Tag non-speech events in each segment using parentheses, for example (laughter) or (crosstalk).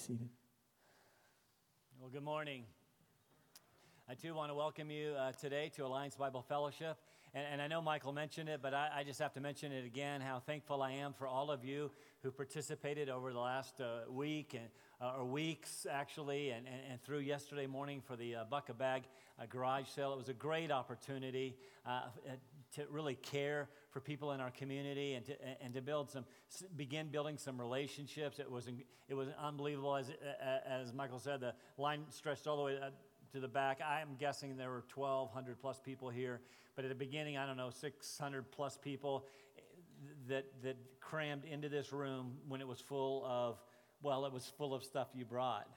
seated. Well, good morning. I too want to welcome you uh, today to Alliance Bible Fellowship. And, and I know Michael mentioned it, but I, I, just have to mention it again how thankful I am for all of you who participated over the last uh, week and, uh, or weeks, actually, and, and, and, through yesterday morning for the uh, Buck a Bag uh, garage sale. It was a great opportunity uh, to really care for people in our community and to, and to build some, begin building some relationships. It was, it was unbelievable. As, as Michael said, the line stretched all the way to the back. I'm guessing there were 1,200 plus people here, but at the beginning, I don't know, 600 plus people that, that crammed into this room when it was full of, well, it was full of stuff you brought.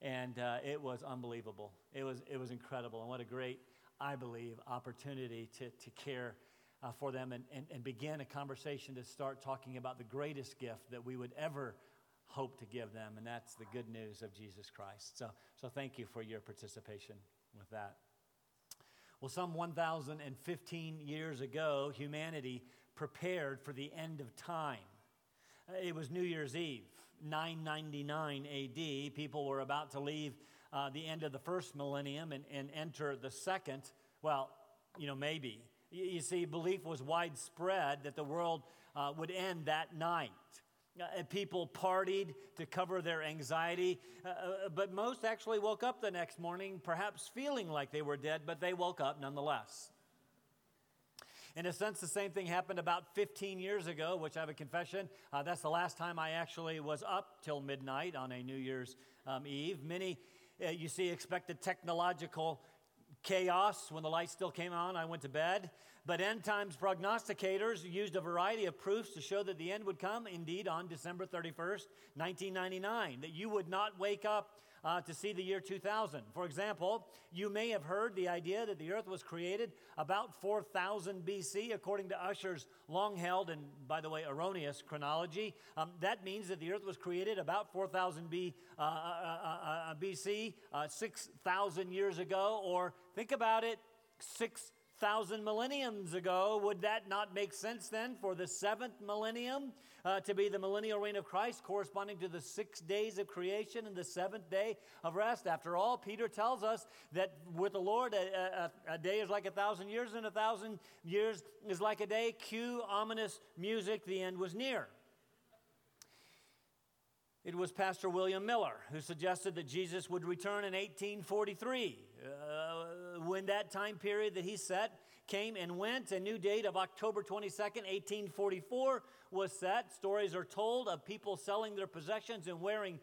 And uh, it was unbelievable. It was, it was incredible. And what a great, I believe, opportunity to, to care uh, for them and, and, and begin a conversation to start talking about the greatest gift that we would ever hope to give them, and that's the good news of Jesus Christ. So, so thank you for your participation with that. Well, some 1,015 years ago, humanity prepared for the end of time. Uh, it was New Year's Eve, 999 AD. People were about to leave uh, the end of the first millennium and, and enter the second. Well, you know, maybe. You, see, belief was widespread that the world uh, would end that night. Uh, people partied to cover their anxiety, uh, uh, but most actually woke up the next morning, perhaps feeling like they were dead, but they woke up nonetheless. In a sense, the same thing happened about 15 years ago, which I have a confession. Uh, that's the last time I actually was up till midnight on a New Year's um, Eve. Many, you see, expected technological chaos when the lights still came on. I went to bed. But end times prognosticators used a variety of proofs to show that the end would come, indeed, on December 31st, 1999, that you would not wake up uh, to see the year 2000. For example, you may have heard the idea that the earth was created about 4000 BC, according to Ussher's long held and, by the way, erroneous chronology. Um, that means that the earth was created about 4000 B, uh, uh, uh, uh BC, uh, 6,000 years ago, or think about it, 6 thousand millenniums ago. Would that not make sense then for the seventh millennium uh, to be the millennial reign of Christ, corresponding to the six days of creation and the seventh day of rest? After all, Peter tells us that with the Lord, a, a, a day is like a thousand years, and a thousand years is like a day. Cue ominous music, the end was near. It was Pastor William Miller who suggested that Jesus would return in 1843. Uh, when that time period that he set came and went, a new date of October 22nd, 1844 was set. Stories are told of people selling their possessions and wearing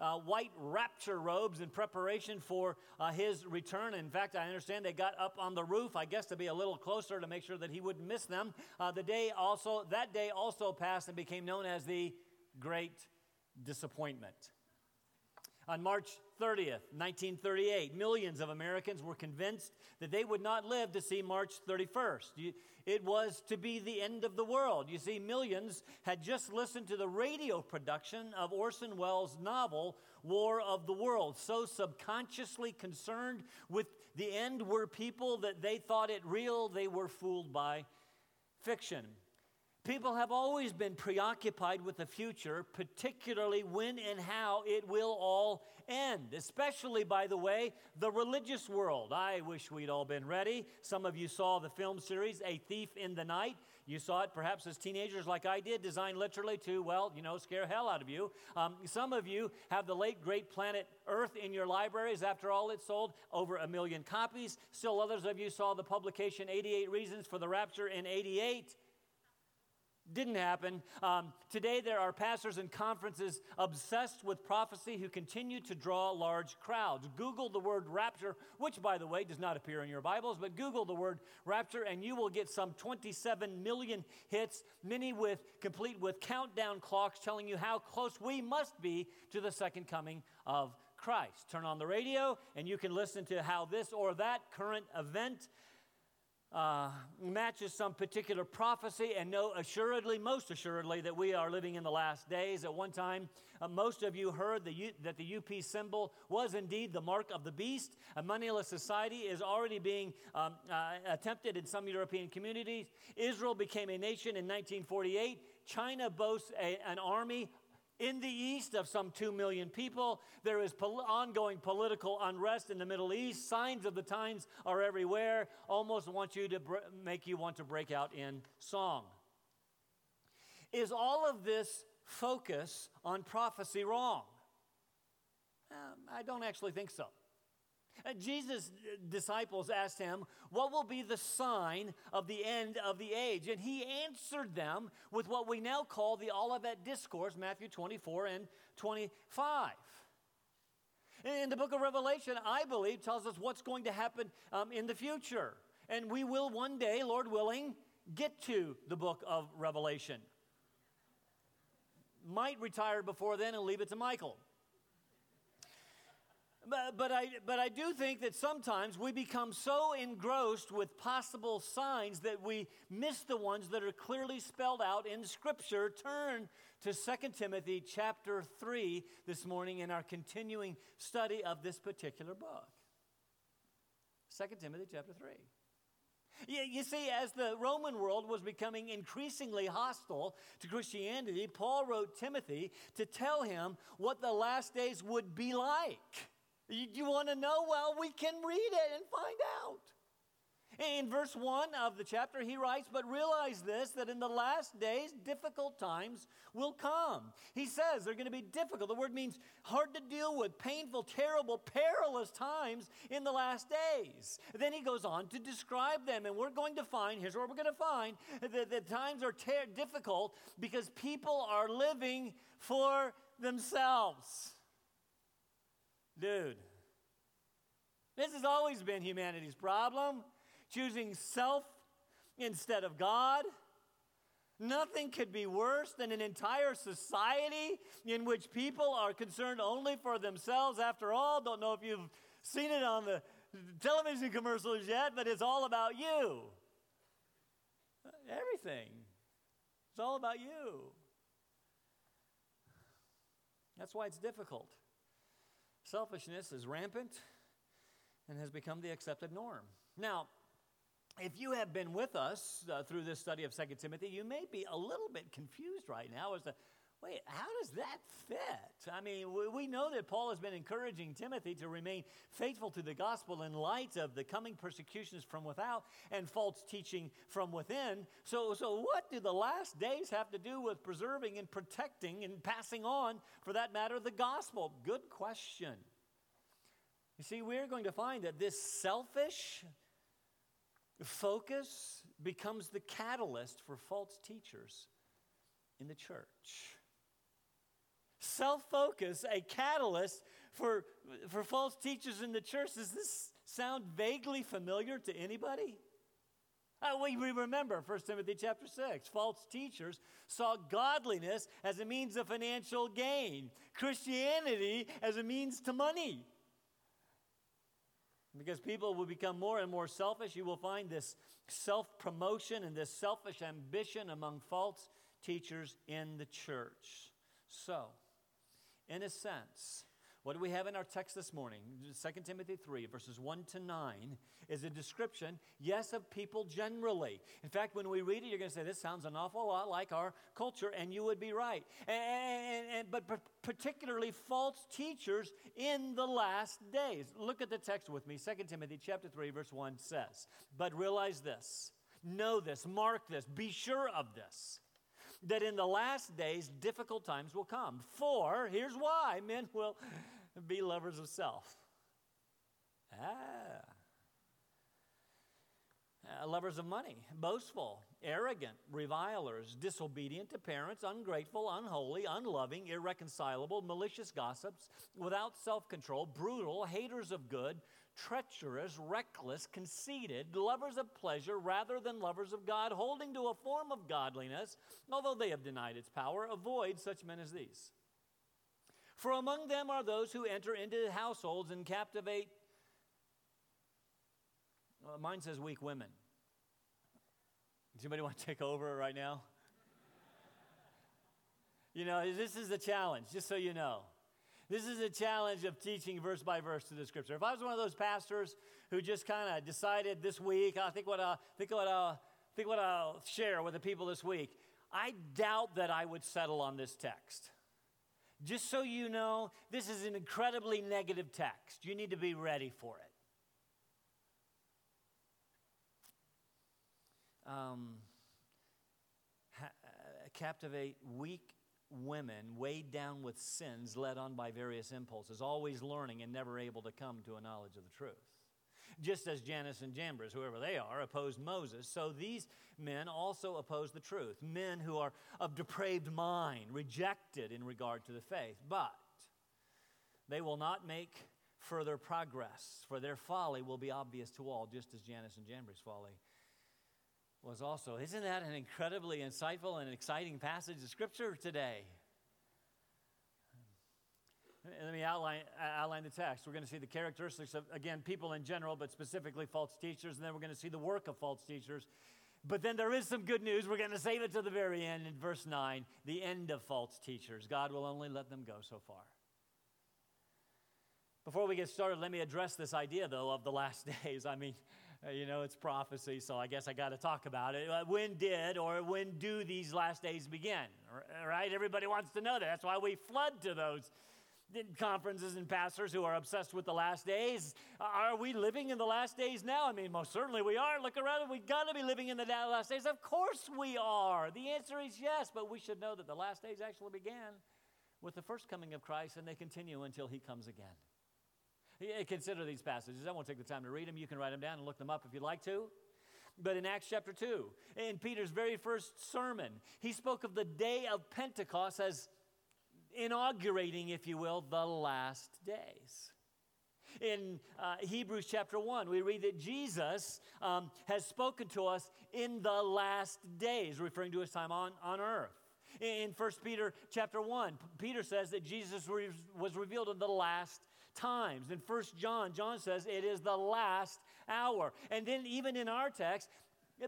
uh, white rapture robes in preparation for uh, his return. In fact, I understand they got up on the roof, I guess, to be a little closer to make sure that he wouldn't miss them. Uh, the day also, that day also passed and became known as the Great disappointment. On March 30th, 1938, millions of Americans were convinced that they would not live to see March 31st. It was to be the end of the world. You see, millions had just listened to the radio production of Orson Welles' novel, War of the Worlds. So subconsciously concerned with the end were people that they thought it real, they were fooled by fiction. People have always been preoccupied with the future, particularly when and how it will all end, especially, by the way, the religious world. I wish we'd all been ready. Some of you saw the film series, A Thief in the Night. You saw it perhaps as teenagers, like I did, designed literally to, well, you know, scare hell out of you. Um, some of you have the late great planet Earth in your libraries. After all, it sold over a million copies. Still, others of you saw the publication 88 Reasons for the Rapture in 88. Didn't happen. Um, today, there are pastors and conferences obsessed with prophecy who continue to draw large crowds. Google the word rapture, which, by the way, does not appear in your Bibles, but Google the word rapture, and you will get some 27 million hits, many with complete with countdown clocks telling you how close we must be to the second coming of Christ. Turn on the radio, and you can listen to how this or that current event uh, matches some particular prophecy and know assuredly, most assuredly, that we are living in the last days. At one time, uh, most of you heard the U, that the UPC symbol was indeed the mark of the beast. A moneyless society is already being um, uh, attempted in some European communities. Israel became a nation in 1948. China boasts a, an army In the east of some 2 million people, there is pol- ongoing political unrest in the Middle East. Signs of the times are everywhere, almost want you to br- make you want to break out in song. Is all of this focus on prophecy wrong? Um, I don't actually think so. Jesus' disciples asked him, What will be the sign of the end of the age? And he answered them with what we now call the Olivet Discourse, Matthew 24 and 25. In the book of Revelation, I believe, tells us what's going to happen um, in the future. And we will one day, Lord willing, get to the book of Revelation. Might retire before then and leave it to Michael. But, but, I, but I do think that sometimes we become so engrossed with possible signs that we miss the ones that are clearly spelled out in Scripture. Turn to 2 Timothy chapter 3 this morning in our continuing study of this particular book. 2 Timothy chapter 3. You, you, see, as the Roman world was becoming increasingly hostile to Christianity, Paul wrote Timothy to tell him what the last days would be like. You, you want to know? Well, we can read it and find out. In verse 1 of the chapter, he writes, But realize this, that in the last days, difficult times will come. He says they're going to be difficult. The word means hard to deal with, painful, terrible, perilous times in the last days. Then he goes on to describe them, and we're going to find here's what we're going to find that the times are ter- difficult because people are living for themselves. Dude, this has always been humanity's problem choosing self instead of God. Nothing could be worse than an entire society in which people are concerned only for themselves. After all, don't know if you've seen it on the television commercials yet, but it's all about you. Everything. It's all about you. That's why it's difficult. Selfishness is rampant and has become the accepted norm. Now, if you have been with us uh, through this study of 2 Timothy, you may be a little bit confused right now as to wait, how does that fit? I mean, we, know that Paul has been encouraging Timothy to remain faithful to the gospel in light of the coming persecutions from without and false teaching from within. So, so what do the last days have to do with preserving and protecting and passing on, for that matter, the gospel? Good question. You see, we're going to find that this selfish focus becomes the catalyst for false teachers in the church. Self focus, a catalyst for, for false teachers in the church. Does this sound vaguely familiar to anybody? Uh, we, we remember 1 Timothy chapter 6. False teachers saw godliness as a means of financial gain, Christianity as a means to money. Because people will become more and more selfish, you will find this self promotion and this selfish ambition among false teachers in the church. So, in a sense, what do we have in our text this morning? 2 Timothy 3, verses 1 to 9, is a description, yes, of people generally. In fact, when we read it, you're going to say, this sounds an awful lot like our culture, and you would be right. And, and, but particularly false teachers in the last days. Look at the text with me. 2 Timothy chapter 3, verse 1 says, But realize this, know this, mark this, be sure of this that in the last days difficult times will come. For, here's why men will be lovers of self. Ah. Uh, lovers of money, boastful, arrogant, revilers, disobedient to parents, ungrateful, unholy, unloving, irreconcilable, malicious gossips, without self control, brutal, haters of good, treacherous, reckless, conceited, lovers of pleasure rather than lovers of God, holding to a form of godliness, although they have denied its power. Avoid such men as these. For among them are those who enter into households and captivate. Well, mine says weak women. Does anybody want to take over right now? you know, this is a challenge, just so you know. This is a challenge of teaching verse by verse to the scripture. If I was one of those pastors who just kind of decided this week, I think what I think what I'll think what I'll share with the people this week, I doubt that I would settle on this text. Just so you know, this is an incredibly negative text. You need to be ready for it. Um, ha- uh, captivate weak women weighed down with sins led on by various impulses, always learning and never able to come to a knowledge of the truth. Just as Jannes and Jambres, whoever they are, opposed Moses, so these men also oppose the truth. Men who are of depraved mind, rejected in regard to the faith. But they will not make further progress, for their folly will be obvious to all, just as Jannes and Jambres' folly was also. Isn't that an incredibly insightful and exciting passage of Scripture today? Let me outline, outline the text. We're going to see the characteristics of, again, people in general, but specifically false teachers, and then we're going to see the work of false teachers. But then there is some good news. We're going to save it to the very end in verse 9 the end of false teachers. God will only let them go so far. Before we get started, let me address this idea, though, of the last (laughs) days. I mean, Uh, you know, it's prophecy, so I guess I got to talk about it. Uh, when did or when do these last days begin? Uh, right? Everybody wants to know that. That's why we flood to those conferences and pastors who are obsessed with the last days. Uh, are we living in the last days now? I mean, most certainly we are. Look around, we've got to be living in the last days. Of course we are. The answer is yes, but we should know that the last days actually began with the first coming of Christ and they continue until he comes again. Consider these passages. I won't take the time to read them. You can write them down and look them up if you'd like to. But in Acts chapter 2, in Peter's very first sermon, he spoke of the day of Pentecost as inaugurating, if you will, the last days. In uh, Hebrews chapter 1, we read that Jesus um, has spoken to us in the last days, referring to his time on, on earth. In 1 Peter chapter 1, Peter says that Jesus was revealed in the last times. In First John, John says it is the last hour. And then, even in our text,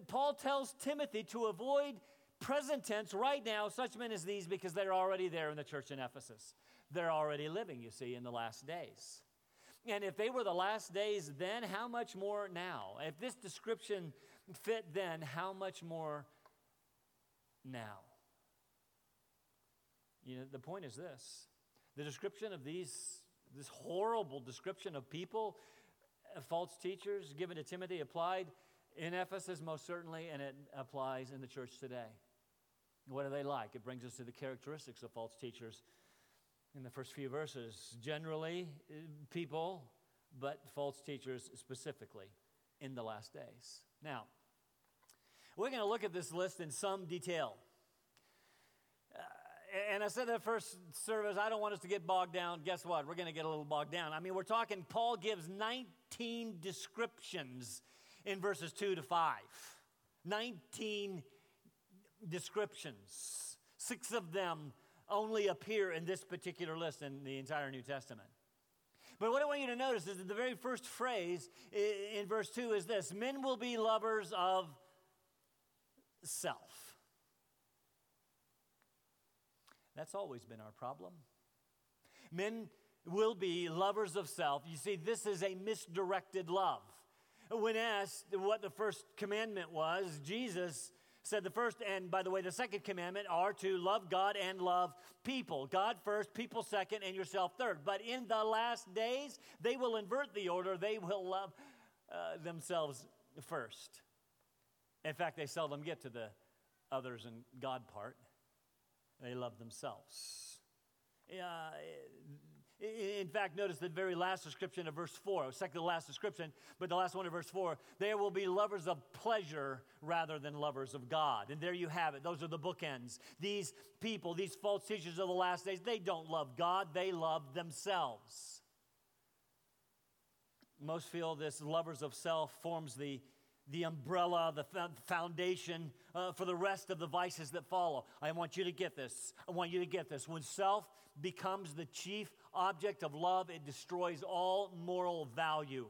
Paul tells Timothy to avoid present tense right now such men as these because they're already there in the church in Ephesus. They're already living, you see, in the last days. And if they were the last days then, how much more now? If this description fit then, how much more now? You know, the point is this the description of these this horrible description of people, uh, false teachers given to Timothy, applied in Ephesus most certainly, and it applies in the church today. What are they like? It brings us to the characteristics of false teachers in the first few verses. Generally, uh, people, but false teachers specifically in the last days. Now, we're going to look at this list in some detail and I said that first service, I don't want us to get bogged down. Guess what? We're going to get a little bogged down. I mean, we're talking, Paul gives 19 descriptions in verses 2 to 5. 19 descriptions. Six of them only appear in this particular list in the entire New Testament. But what I want you to notice is that the very first phrase in verse 2 is this Men will be lovers of self. That's always been our problem. Men will be lovers of self. You see, this is a misdirected love. When asked what the first commandment was, Jesus said the first and by the way the second commandment are to love god and love people god first people second and yourself third but in the last days they will invert the order they will love uh, themselves first in fact they seldom get to the others and god part they love themselves. Uh, in fact, notice the very last description of verse 4, second to the last description, but the last one of verse 4, there will be lovers of pleasure rather than lovers of God. And there you have it. Those are the bookends. These people, these false teachers of the last days, they don't love God, they love themselves. Most feel this lovers of self forms the the umbrella, the foundation uh, for the rest of the vices that follow. I want you to get this. I want you to get this. When self becomes the chief object of love, it destroys all moral value.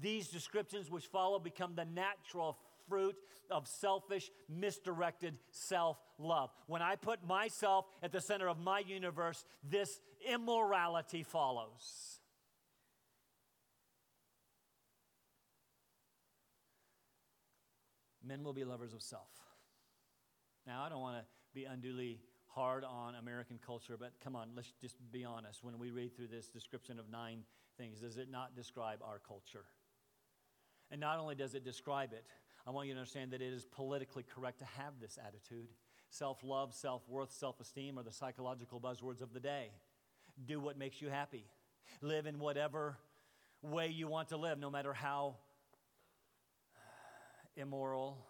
These descriptions which follow become the natural fruit of selfish, misdirected self love. When I put myself at the center of my universe, this immorality follows. Men will be lovers of self. Now, I don't want to be unduly hard on American culture, but come on, let's just be honest. When we read through this description of nine things, does it not describe our culture? And not only does it describe it, I want you to understand that it is politically correct to have this attitude. Self love, self worth, self esteem are the psychological buzzwords of the day. Do what makes you happy. Live in whatever way you want to live, no matter how immoral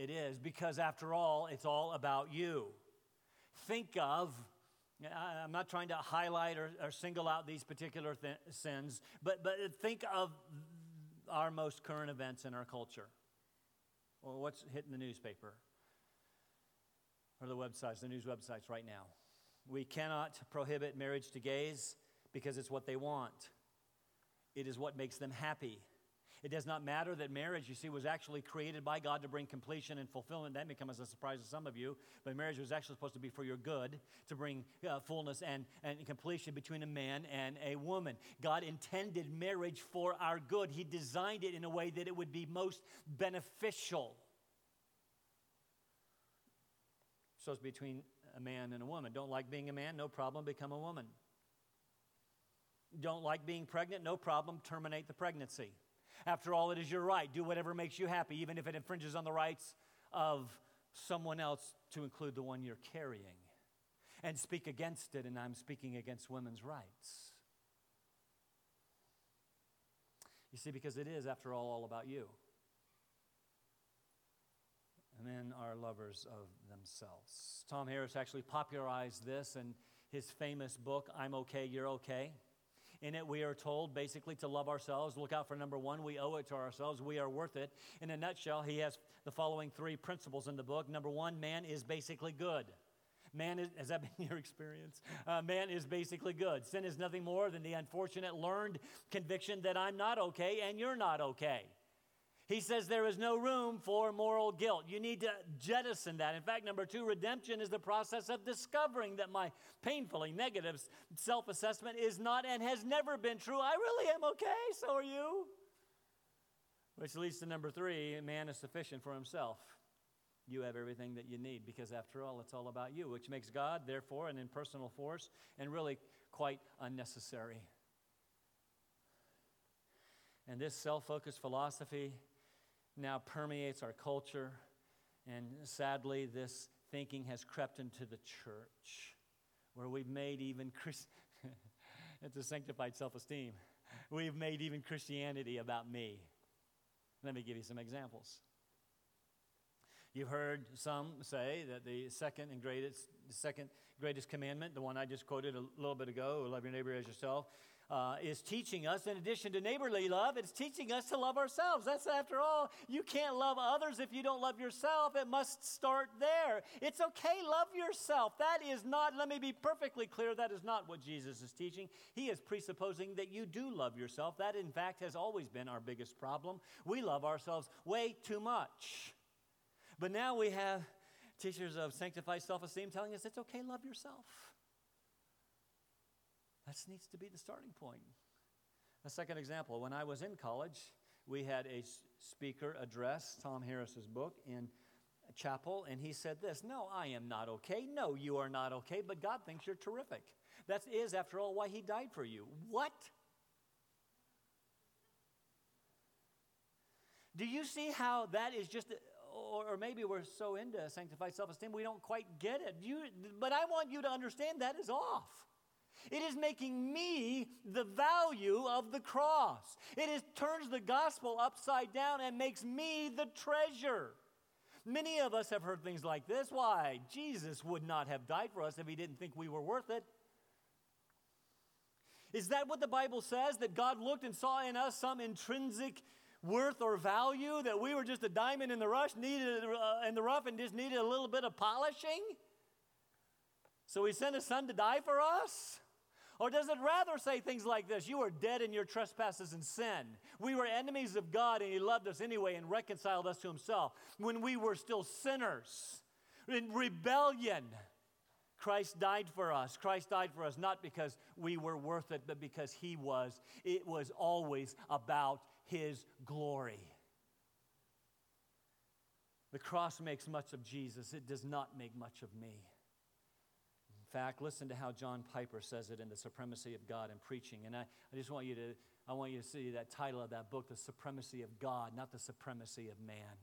it is, because after all, it's all about you. Think of, I'm not trying to highlight or, or single out these particular th- sins, but, but think of our most current events in our culture. What's hitting the newspaper or the websites, the news websites right now. We cannot prohibit marriage to gays because it's what they want. It is what makes them happy. It does not matter that marriage, you see, was actually created by God to bring completion and fulfillment. That may come as a surprise to some of you, but marriage was actually supposed to be for your good, to bring uh, fullness and, and completion between a man and a woman. God intended marriage for our good, He designed it in a way that it would be most beneficial. So it's between a man and a woman. Don't like being a man? No problem, become a woman. Don't like being pregnant? No problem, terminate the pregnancy. After all, it is your right. Do whatever makes you happy, even if it infringes on the rights of someone else to include the one you're carrying. And speak against it, and I'm speaking against women's rights. You see, because it is, after all, all about you. Men are lovers of themselves. Tom Harris actually popularized this in his famous book, I'm Okay, You're Okay. In it, we are told basically to love ourselves. Look out for number one, we owe it to ourselves. We are worth it. In a nutshell, he has the following three principles in the book. Number one, man is basically good. Man is, has that (laughs) been your experience? Uh, man is basically good. Sin is nothing more than the unfortunate learned conviction that I'm not okay and you're not okay. He says there is no room for moral guilt. You need to jettison that. In fact, number two, redemption is the process of discovering that my painfully negative self assessment is not and has never been true. I really am okay, so are you. Which leads to number three man is sufficient for himself. You have everything that you need because, after all, it's all about you, which makes God, therefore, an impersonal force and really quite unnecessary. And this self focused philosophy now permeates our culture. And sadly, this thinking has crept into the church, where we've made even Christ- (laughs) it's a sanctified self-esteem. We've made even Christianity about me. Let me give you some examples. You've heard some say that the second and greatest, the second greatest commandment, the one I just quoted a little bit ago, love your neighbor as yourself, uh, is teaching us, in addition to neighborly love, it's teaching us to love ourselves. That's after all, you can't love others if you don't love yourself. It must start there. It's okay, love yourself. That is not, let me be perfectly clear, that is not what Jesus is teaching. He is presupposing that you do love yourself. That, in fact, has always been our biggest problem. We love ourselves way too much. But now we have teachers of sanctified self esteem telling us it's okay, love yourself. That needs to be the starting point. A second example when I was in college, we had a speaker address Tom Harris's book in chapel, and he said this No, I am not okay. No, you are not okay, but God thinks you're terrific. That is, after all, why he died for you. What? Do you see how that is just, or, maybe we're so into sanctified self esteem we don't quite get it. You, but I want you to understand that is off. It is making me the value of the cross. It is, turns the gospel upside down and makes me the treasure. Many of us have heard things like this. Why? Jesus would not have died for us if he didn't think we were worth it. Is that what the Bible says? That God looked and saw in us some intrinsic worth or value? That we were just a diamond in the rush, needed uh, in the rough, and just needed a little bit of polishing? So he sent his son to die for us? Or does it rather say things like this You are dead in your trespasses and sin. We were enemies of God, and He loved us anyway and reconciled us to Himself. When we were still sinners, in rebellion, Christ died for us. Christ died for us not because we were worth it, but because He was. It was always about His glory. The cross makes much of Jesus, it does not make much of me. Fact, listen to how John Piper says it in The Supremacy of God in Preaching. And I, I just want you to, I want you to see that title of that book, The Supremacy of God, not the supremacy of man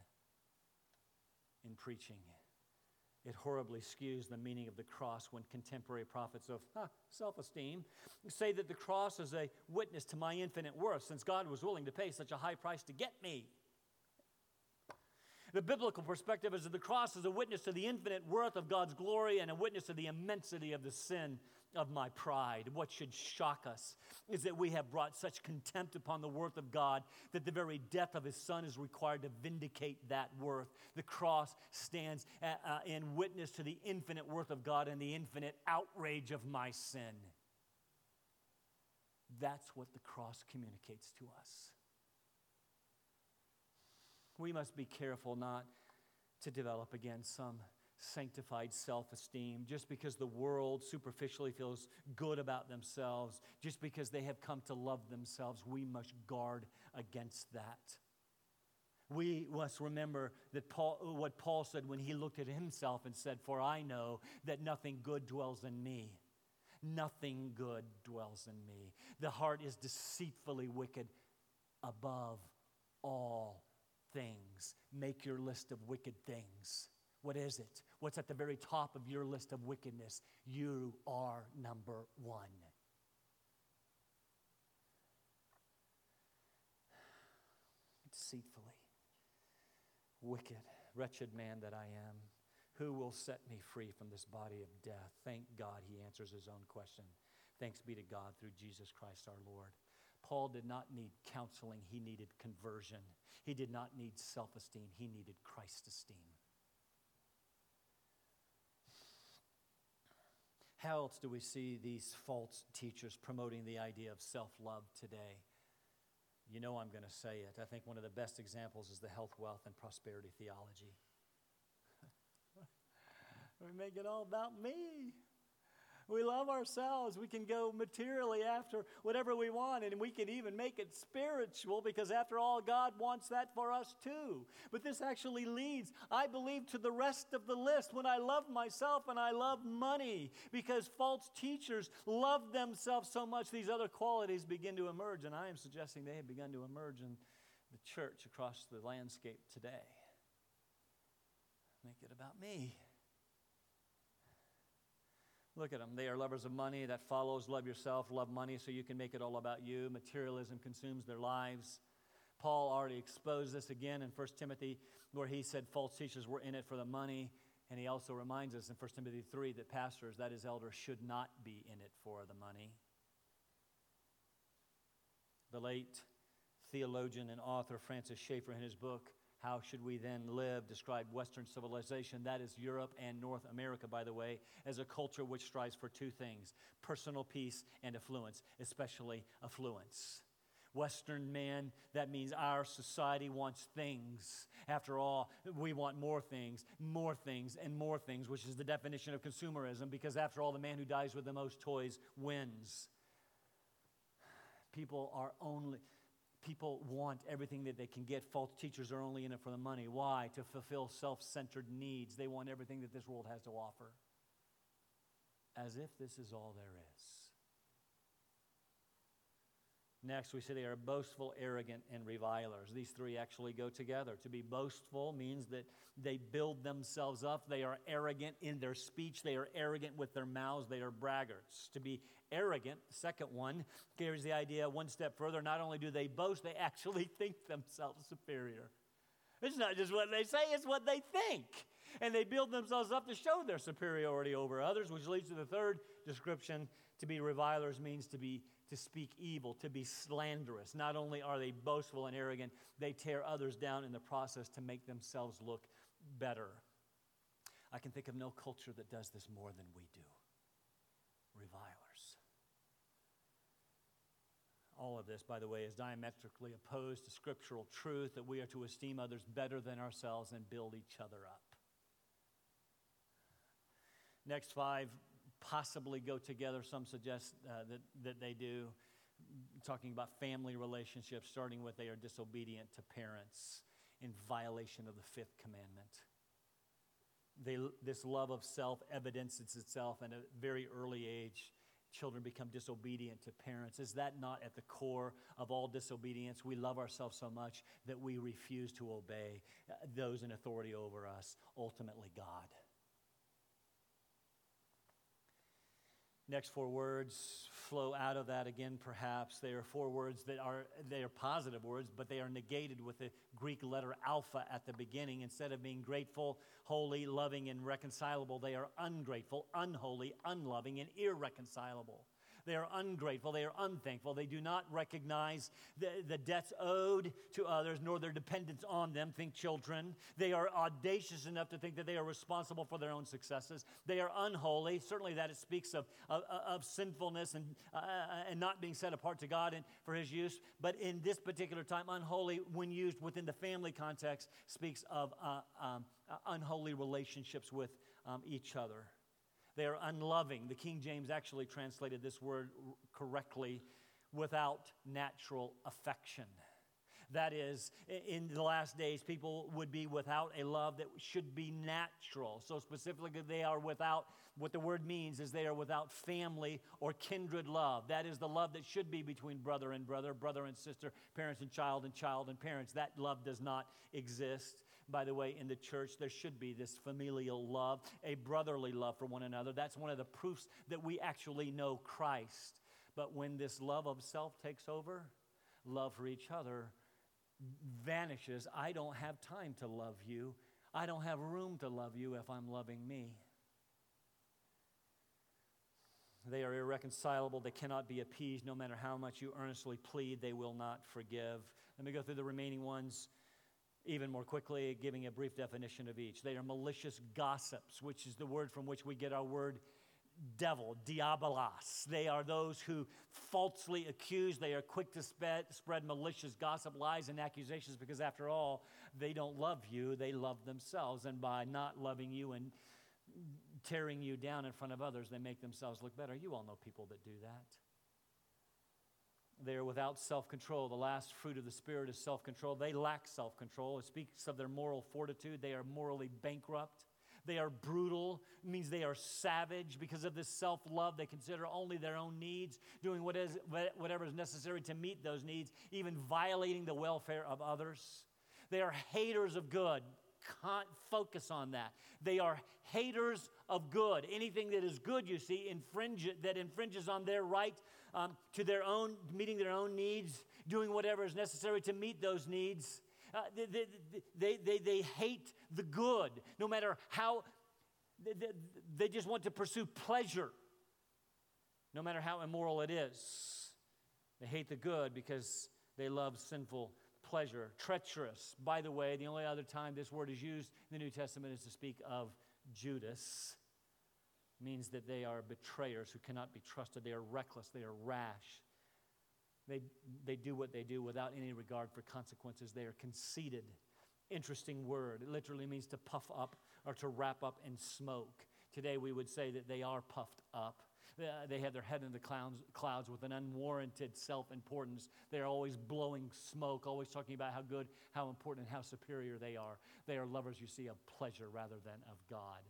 in preaching. It horribly skews the meaning of the cross when contemporary prophets of huh, self esteem say that the cross is a witness to my infinite worth, since God was willing to pay such a high price to get me. The biblical perspective is that the cross is a witness to the infinite worth of God's glory and a witness to the immensity of the sin of my pride. What should shock us is that we have brought such contempt upon the worth of God that the very death of his son is required to vindicate that worth. The cross stands uh, uh, in witness to the infinite worth of God and the infinite outrage of my sin. That's what the cross communicates to us. We must be careful not to develop again some sanctified self esteem, just because the world superficially feels good about themselves, just because they have come to love themselves, we must guard against that. We must remember that Paul, what Paul said when he looked at himself and said, For I know that nothing good dwells in me. Nothing good dwells in me. The heart is deceitfully wicked above all things. Make your list of wicked things. What is it? What's at the very top of your list of wickedness? You are number one. Deceitfully, wicked, wretched man that I am, who will set me free from this body of death? Thank God he answers his own question. Thanks be to God through Jesus Christ our Lord. Paul did not need counseling, he needed conversion. He did not need self esteem, he needed Christ esteem. How else do we see these false teachers promoting the idea of self love today? You know I'm going to say it. I think one of the best examples is the health, wealth, and prosperity theology. (laughs) we make it all about me. We love ourselves. We can go materially after whatever we want, and we can even make it spiritual because, after all, God wants that for us too. But this actually leads, I believe, to the rest of the list when I love myself and I love money because false teachers love themselves so much, these other qualities begin to emerge. And I am suggesting they have begun to emerge in the church across the landscape today. Make it about me. Look at them. They are lovers of money. That follows love yourself, love money so you can make it all about you. Materialism consumes their lives. Paul already exposed this again in 1 Timothy, where he said false teachers were in it for the money. And he also reminds us in 1 Timothy 3 that pastors, that is, elders, should not be in it for the money. The late theologian and author Francis Schaeffer, in his book, how should we then live? Describe Western civilization, that is Europe and North America, by the way, as a culture which strives for two things personal peace and affluence, especially affluence. Western man, that means our society wants things. After all, we want more things, more things, and more things, which is the definition of consumerism, because after all, the man who dies with the most toys wins. People are only people want everything that they can get. False teachers are only in it for the money. Why? To fulfill self centered needs. They want everything that this world has to offer. As if this is all there is. Next, we see they are boastful, arrogant, and revilers. These three actually go together. To be boastful means that they build themselves up. They are arrogant in their speech. They are arrogant with their mouths. They are braggarts. To be arrogant, second one, carries the idea one step further. Not only do they boast, they actually (laughs) think themselves superior. It's not just what they say, it's what they think. And they build themselves up to show their superiority over others, which leads to the third description. To be revilers means to be to speak evil, to be slanderous. Not only are they boastful and arrogant, they tear others down in the process to make themselves look better. I can think of no culture that does this more than we do. Revilers. All of this, by the way, is diametrically opposed to scriptural truth that we are to esteem others better than ourselves and build each other up. Next five possibly go together. Some suggest uh, that, that they do. Talking about family relationships, starting with they are disobedient to parents in violation of the fifth commandment. they, this love of self evidences itself at a very early age. Children become disobedient to parents. Is that not at the core of all disobedience? We love ourselves so much that we refuse to obey uh, those in authority over us, ultimately, God. Next four words flow out of that again, perhaps. They are four words that are, they are positive words, but they are negated with the Greek letter alpha at the beginning. Instead of being grateful, holy, loving, and reconcilable, they are ungrateful, unholy, unloving, and irreconcilable. They are ungrateful. They are unthankful. They do not recognize the, the debts owed to others nor their dependence on them. Think children. They are audacious enough to think that they are responsible for their own successes. They are unholy. Certainly, that it speaks of, of, of sinfulness and, uh, uh, and not being set apart to God and for His use. But in this particular time, unholy, when used within the family context, speaks of uh, um, uh, unholy relationships with um, each other. They are unloving. The King James actually translated this word correctly without natural affection. That is, in the last days, people would be without a love that should be natural. So, specifically, they are without what the word means is they are without family or kindred love. That is the love that should be between brother and brother, brother and sister, parents and child, and child and parents. That love does not exist by the way, in the church, there should be this familial love, a brotherly love for one another. That's one of the proofs that we actually know Christ. But when this love of self takes over, love for each other vanishes. I don't have time to love you. I don't have room to love you if I'm loving me. They are irreconcilable. They cannot be appeased. No matter how much you earnestly plead, they will not forgive. Let me go through the remaining ones even more quickly, giving a brief definition of each. They are malicious gossips, which is the word from which we get our word devil, diabolos. They are those who falsely accuse. They are quick to spread, spread malicious gossip, lies, and accusations because, after all, they don't love you. They love themselves. And by not loving you and tearing you down in front of others, they make themselves look better. You all know people that do that. They are without self control. The last fruit of the Spirit is self control. They lack self control. It speaks of their moral fortitude. They are morally bankrupt. They are brutal, it means they are savage. Because of this self love, they consider only their own needs, doing what is, whatever is necessary to meet those needs, even violating the welfare of others. They are haters of good. Can't focus on that. They are haters of good. Anything that is good, you see, infringe, that infringes on their right um, to their own, meeting their own needs, doing whatever is necessary to meet those needs. Uh, they, they, they, they, hate the good, no matter how, they, they just want to pursue pleasure, no matter how immoral it is. They hate the good because they love sinful pleasure. Treacherous, by the way, the only other time this word is used in the New Testament is to speak of Judas means that they are betrayers who cannot be trusted. They are reckless. They are rash. They, they do what they do without any regard for consequences. They are conceited. Interesting word. It literally means to puff up or to wrap up in smoke. Today we would say that they are puffed up. Uh, they have their head in the clouds, clouds with an unwarranted self importance. They're always blowing smoke, always talking about how good, how important, and how superior they are. They are lovers, you see, of pleasure rather than of God.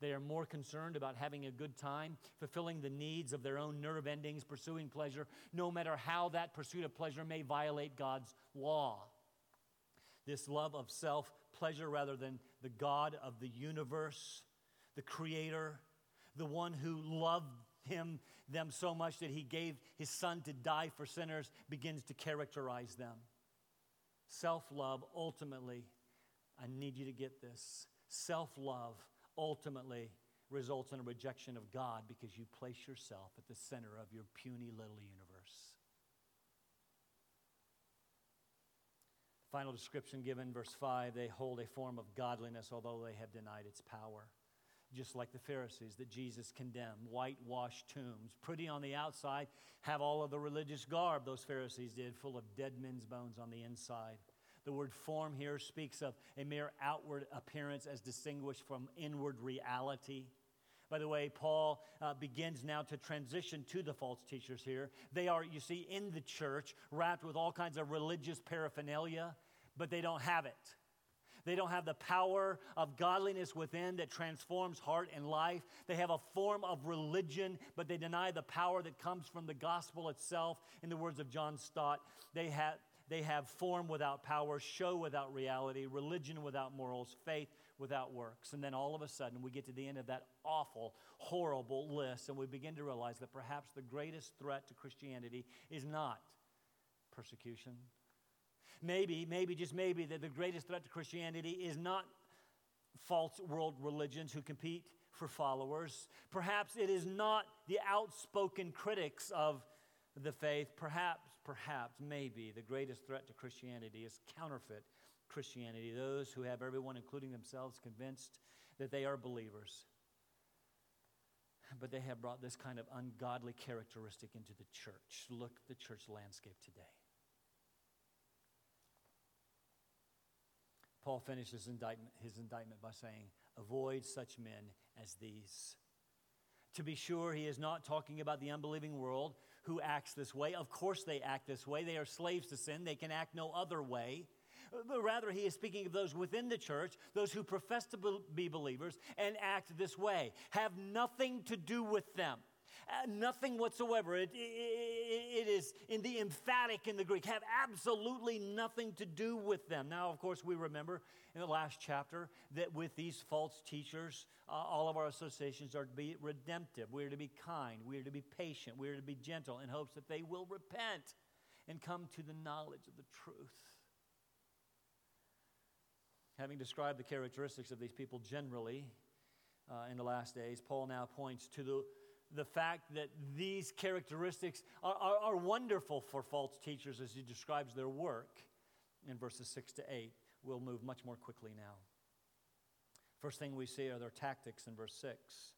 They are more concerned about having a good time, fulfilling the needs of their own nerve endings, pursuing pleasure, no matter how that pursuit of pleasure may violate God's law. This love of self pleasure rather than the God of the universe, the creator, the one who loved him them so much that he gave his son to die for sinners begins to characterize them. Self love ultimately, I need you to get this. Self love ultimately results in a rejection of God because you place yourself at the center of your puny little universe. Final description given, verse 5 they hold a form of godliness, although they have denied its power. Just like the Pharisees that Jesus condemned, whitewashed tombs, pretty on the outside, have all of the religious garb those Pharisees did, full of dead men's bones on the inside. The word form here speaks of a mere outward appearance as distinguished from inward reality. By the way, Paul uh, begins now to transition to the false teachers here. They are, you see, in the church, wrapped with all kinds of religious paraphernalia, but they don't have it. They don't have the power of godliness within that transforms heart and life. They have a form of religion, but they deny the power that comes from the gospel itself. In the words of John Stott, they have, they have form without power, show without reality, religion without morals, faith without works. And then all of a sudden, we get to the end of that awful, horrible list, and we begin to realize that perhaps the greatest threat to Christianity is not persecution. Maybe, maybe, just maybe, that the greatest threat to Christianity is not false world religions who compete for followers. Perhaps it is not the outspoken critics of the faith. Perhaps, perhaps, maybe the greatest threat to Christianity is counterfeit Christianity, those who have everyone, including themselves, convinced that they are believers. But they have brought this kind of ungodly characteristic into the church. Look at the church landscape today. Paul finishes his indictment, his indictment by saying, Avoid such men as these. To be sure, he is not talking about the unbelieving world who acts this way. Of course, they act this way. They are slaves to sin, they can act no other way. But rather, he is speaking of those within the church, those who profess to be believers and act this way. Have nothing to do with them. Uh, nothing whatsoever. It, it, it is in the emphatic in the Greek, have absolutely nothing to do with them. Now, of course, we remember in the last chapter that with these false teachers, uh, all of our associations are to be redemptive. We are to be kind. We are to be patient. We are to be gentle in hopes that they will repent and come to the knowledge of the truth. Having described the characteristics of these people generally uh, in the last days, Paul now points to the, the fact that these characteristics are, are, are wonderful for false teachers as he describes their work in verses 6 to 8. We'll move much more quickly now. First thing we see are their tactics in verse 6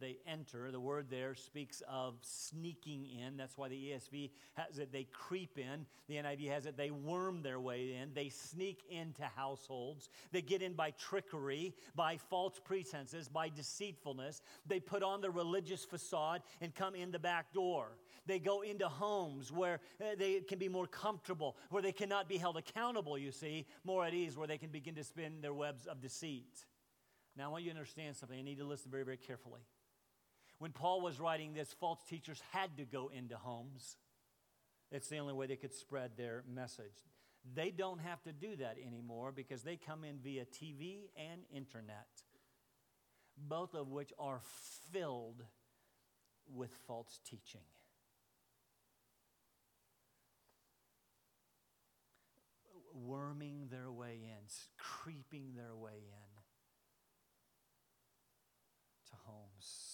they enter. The word there speaks of sneaking in. That's why the ESV has it, they creep in. The NIV has it, they worm their way in. They sneak into households. They get in by trickery, by false pretenses, by deceitfulness. They put on the religious facade and come in the back door. They go into homes where uh, they can be more comfortable, where they cannot be held accountable, you see, more at ease, where they can begin to spin their webs of deceit. Now, I want you to understand something. I need to listen very, very carefully. When Paul was writing this, false teachers had to go into homes. It's the only way they could spread their message. They don't have to do that anymore because they come in via TV and internet, both of which are filled with false teaching. Worming their way in, creeping their way in.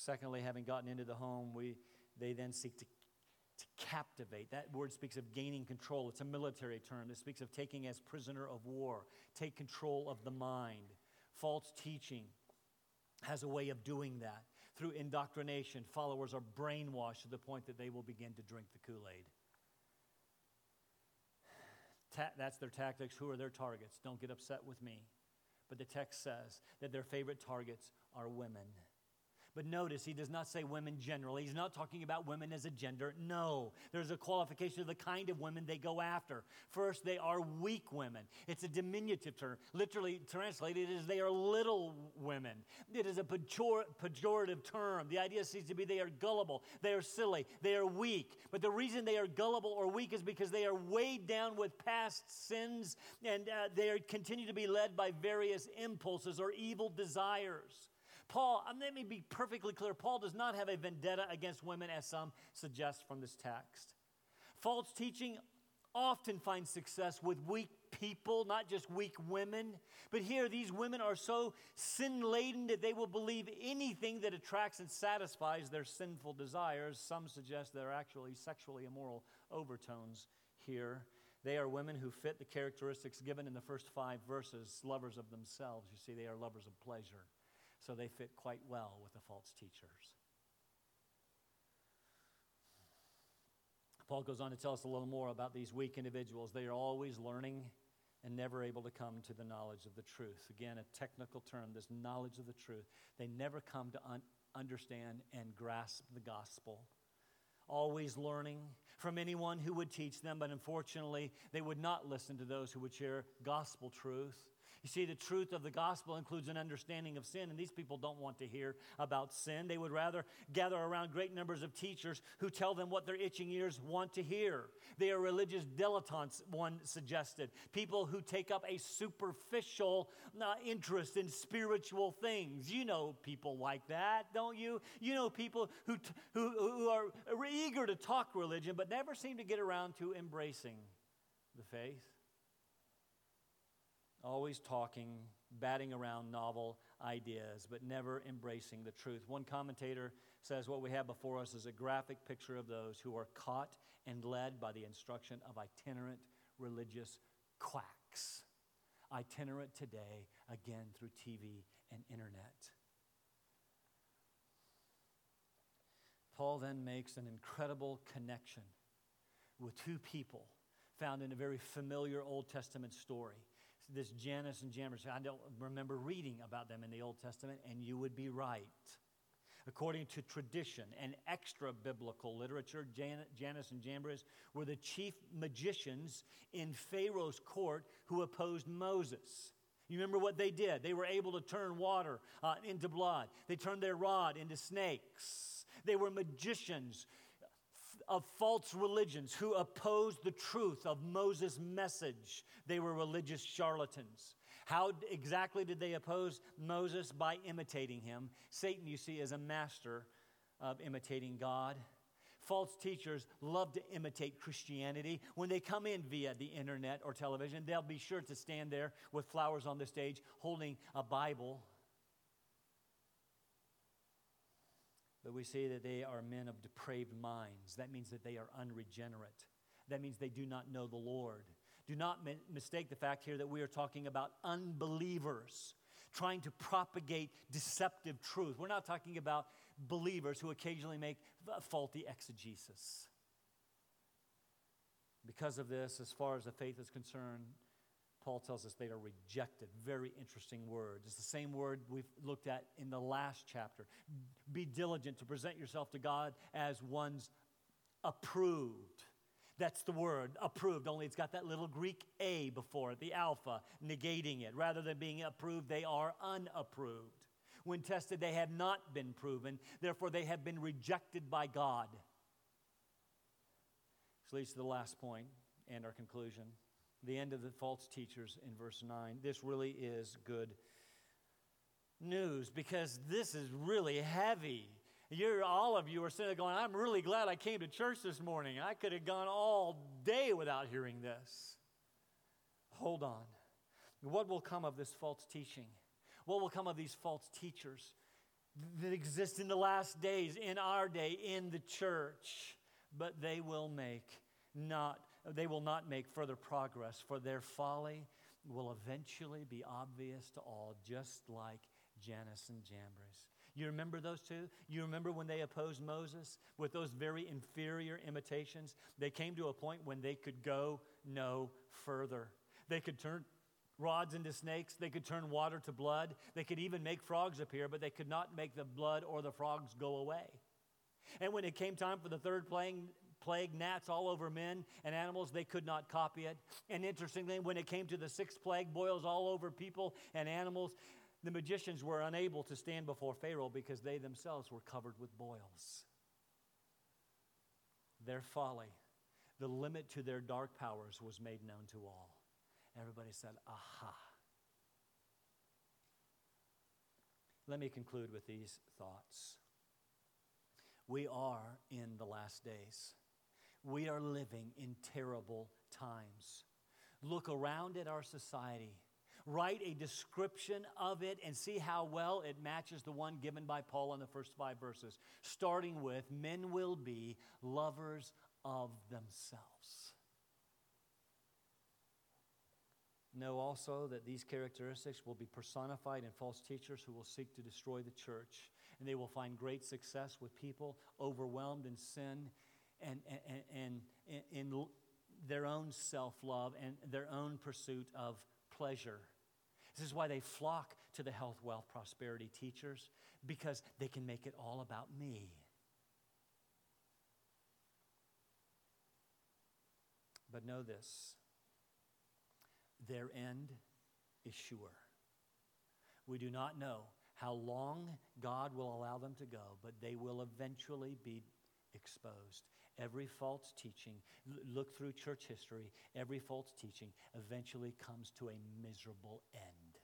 Secondly, having gotten into the home, we, they then seek to, to captivate. That word speaks of gaining control. It's a military term. It speaks of taking as prisoner of war, take control of the mind. False teaching has a way of doing that. Through indoctrination, followers are brainwashed to the point that they will begin to drink the Kool Aid. Ta- that's their tactics. Who are their targets? Don't get upset with me. But the text says that their favorite targets are women. But notice, he does not say women generally. He's not talking about women as a gender. No, there's a qualification of the kind of women they go after. First, they are weak women. It's a diminutive term. Literally translated as they are little women. It is a pejor- pejorative term. The idea seems to be they are gullible, they are silly, they are weak. But the reason they are gullible or weak is because they are weighed down with past sins and uh, they continue to be led by various impulses or evil desires. Paul, um, let me be perfectly clear Paul does not have a vendetta against women, as some suggest from this text. False teaching often finds success with weak people, not just weak women. But here, these women are so sin laden that they will believe anything that attracts and satisfies their sinful desires. Some suggest there are actually sexually immoral overtones here. They are women who fit the characteristics given in the first five verses lovers of themselves. You see, they are lovers of pleasure so they fit quite well with the false teachers. Paul goes on to tell us a little more about these weak individuals. They are always learning and never able to come to the knowledge of the truth. Again, a technical term, this knowledge of the truth. They never come to un- understand and grasp the gospel. Always learning from anyone who would teach them, but unfortunately, they would not listen to those who would share gospel truth. You see, the truth of the gospel includes an understanding of sin, and these people don't want to hear about sin. They would rather gather around great numbers of teachers who tell them what their itching ears want to hear. They are religious dilettantes, one suggested. People who take up a superficial uh, interest in spiritual things. You know people like that, don't you? You know people who, t- who, who are eager to talk religion, but never seem to get around to embracing the faith always talking, batting around novel ideas, but never embracing the truth. One commentator says what we have before us is a graphic picture of those who are caught and led by the instruction of itinerant religious quacks. Itinerant today, again through TV and internet. Paul then makes an incredible connection with two people found in a very familiar Old Testament story this Jannes and Jambres. I don't remember reading about them in the Old Testament, and you would be right. According to tradition and extra biblical literature, Jan- Jannes and Jambres were the chief magicians in Pharaoh's court who opposed Moses. You remember what they did? They were able to turn water uh, into blood, they turned their rod into snakes. They were magicians of false religions who opposed the truth of Moses' message. They were religious charlatans. How exactly did they oppose Moses? By imitating him. Satan, you see, is a master of imitating God. False teachers love to imitate Christianity. When they come in via the internet or television, they'll be sure to stand there with flowers on the stage holding a Bible But we see that they are men of depraved minds. That means that they are unregenerate. That means they do not know the Lord. Do not mi- mistake the fact here that we are talking about unbelievers trying to propagate deceptive truth. We're not talking about believers who occasionally make faulty exegesis. Because of this, as far as the faith is concerned, Paul tells us they are rejected. Very interesting word. It's the same word we've looked at in the last chapter. Be diligent to present yourself to God as one's approved. That's the word, approved, only it's got that little Greek A before it, the alpha, negating it. Rather than being approved, they are unapproved. When tested, they have not been proven, therefore, they have been rejected by God. This leads to the last point and our conclusion the end of the false teachers in verse 9. This really is good news because this is really heavy. You're, all of you are sitting there going, I'm really glad I came to church this morning. I could have gone all day without hearing this. Hold on. What will come of this false teaching? What will come of these false teachers that exist in the last days, in our day, in the church? But they will make not they will not make further progress, for their folly will eventually be obvious to all, just like Jannes and Jambres. You remember those two? You remember when they opposed Moses with those very inferior imitations? They came to a point when they could go no further. They could turn rods into snakes, they could turn water to blood, they could even make frogs appear, but they could not make the blood or the frogs go away. And when it came time for the third plague, plague, gnats all over men and animals, they could not copy it. And interestingly, when it came to the sixth plague, boils all over people and animals, the magicians were unable to stand before Pharaoh because they themselves were covered with boils. Their folly, the limit to their dark powers, was made known to all. Everybody said, Aha. Let me conclude with these thoughts. We are in the last days. We are living in terrible times. Look around at our society. Write a description of it and see how well it matches the one given by Paul in the first five verses, starting with men will be lovers of themselves. Know also that these characteristics will be personified in false teachers who will seek to destroy the church, and they will find great success with people overwhelmed in sin and, and, and, in their own self love and their own pursuit of pleasure. This is why they flock to the health, wealth, prosperity teachers, because they can make it all about me. But know this their end is sure. We do not know how long God will allow them to go, but they will eventually be exposed. Every false teaching, look through church history, every false teaching eventually comes to a miserable end.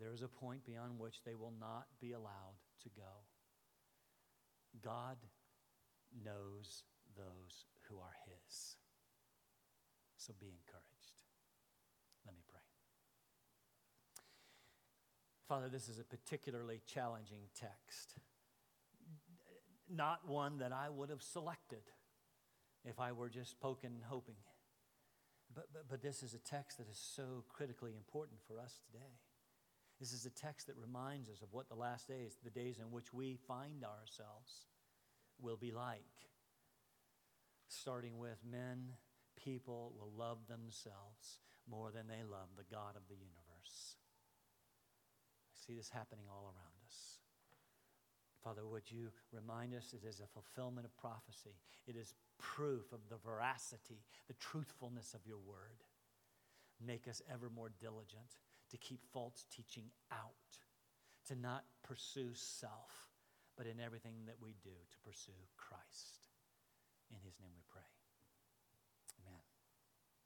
There is a point beyond which they will not be allowed to go. God knows those who are His. So be encouraged. Let me pray. Father, this is a particularly challenging text. Not one that I would have selected if I were just poking and hoping. But, but, but this is a text that is so critically important for us today. This is a text that reminds us of what the last days, the days in which we find ourselves, will be like. Starting with men, people will love themselves more than they love the God of the universe. I see this happening all around. Father, would you remind us it is a fulfillment of prophecy? It is proof of the veracity, the truthfulness of your word. Make us ever more diligent to keep false teaching out, to not pursue self, but in everything that we do to pursue Christ. In his name we pray.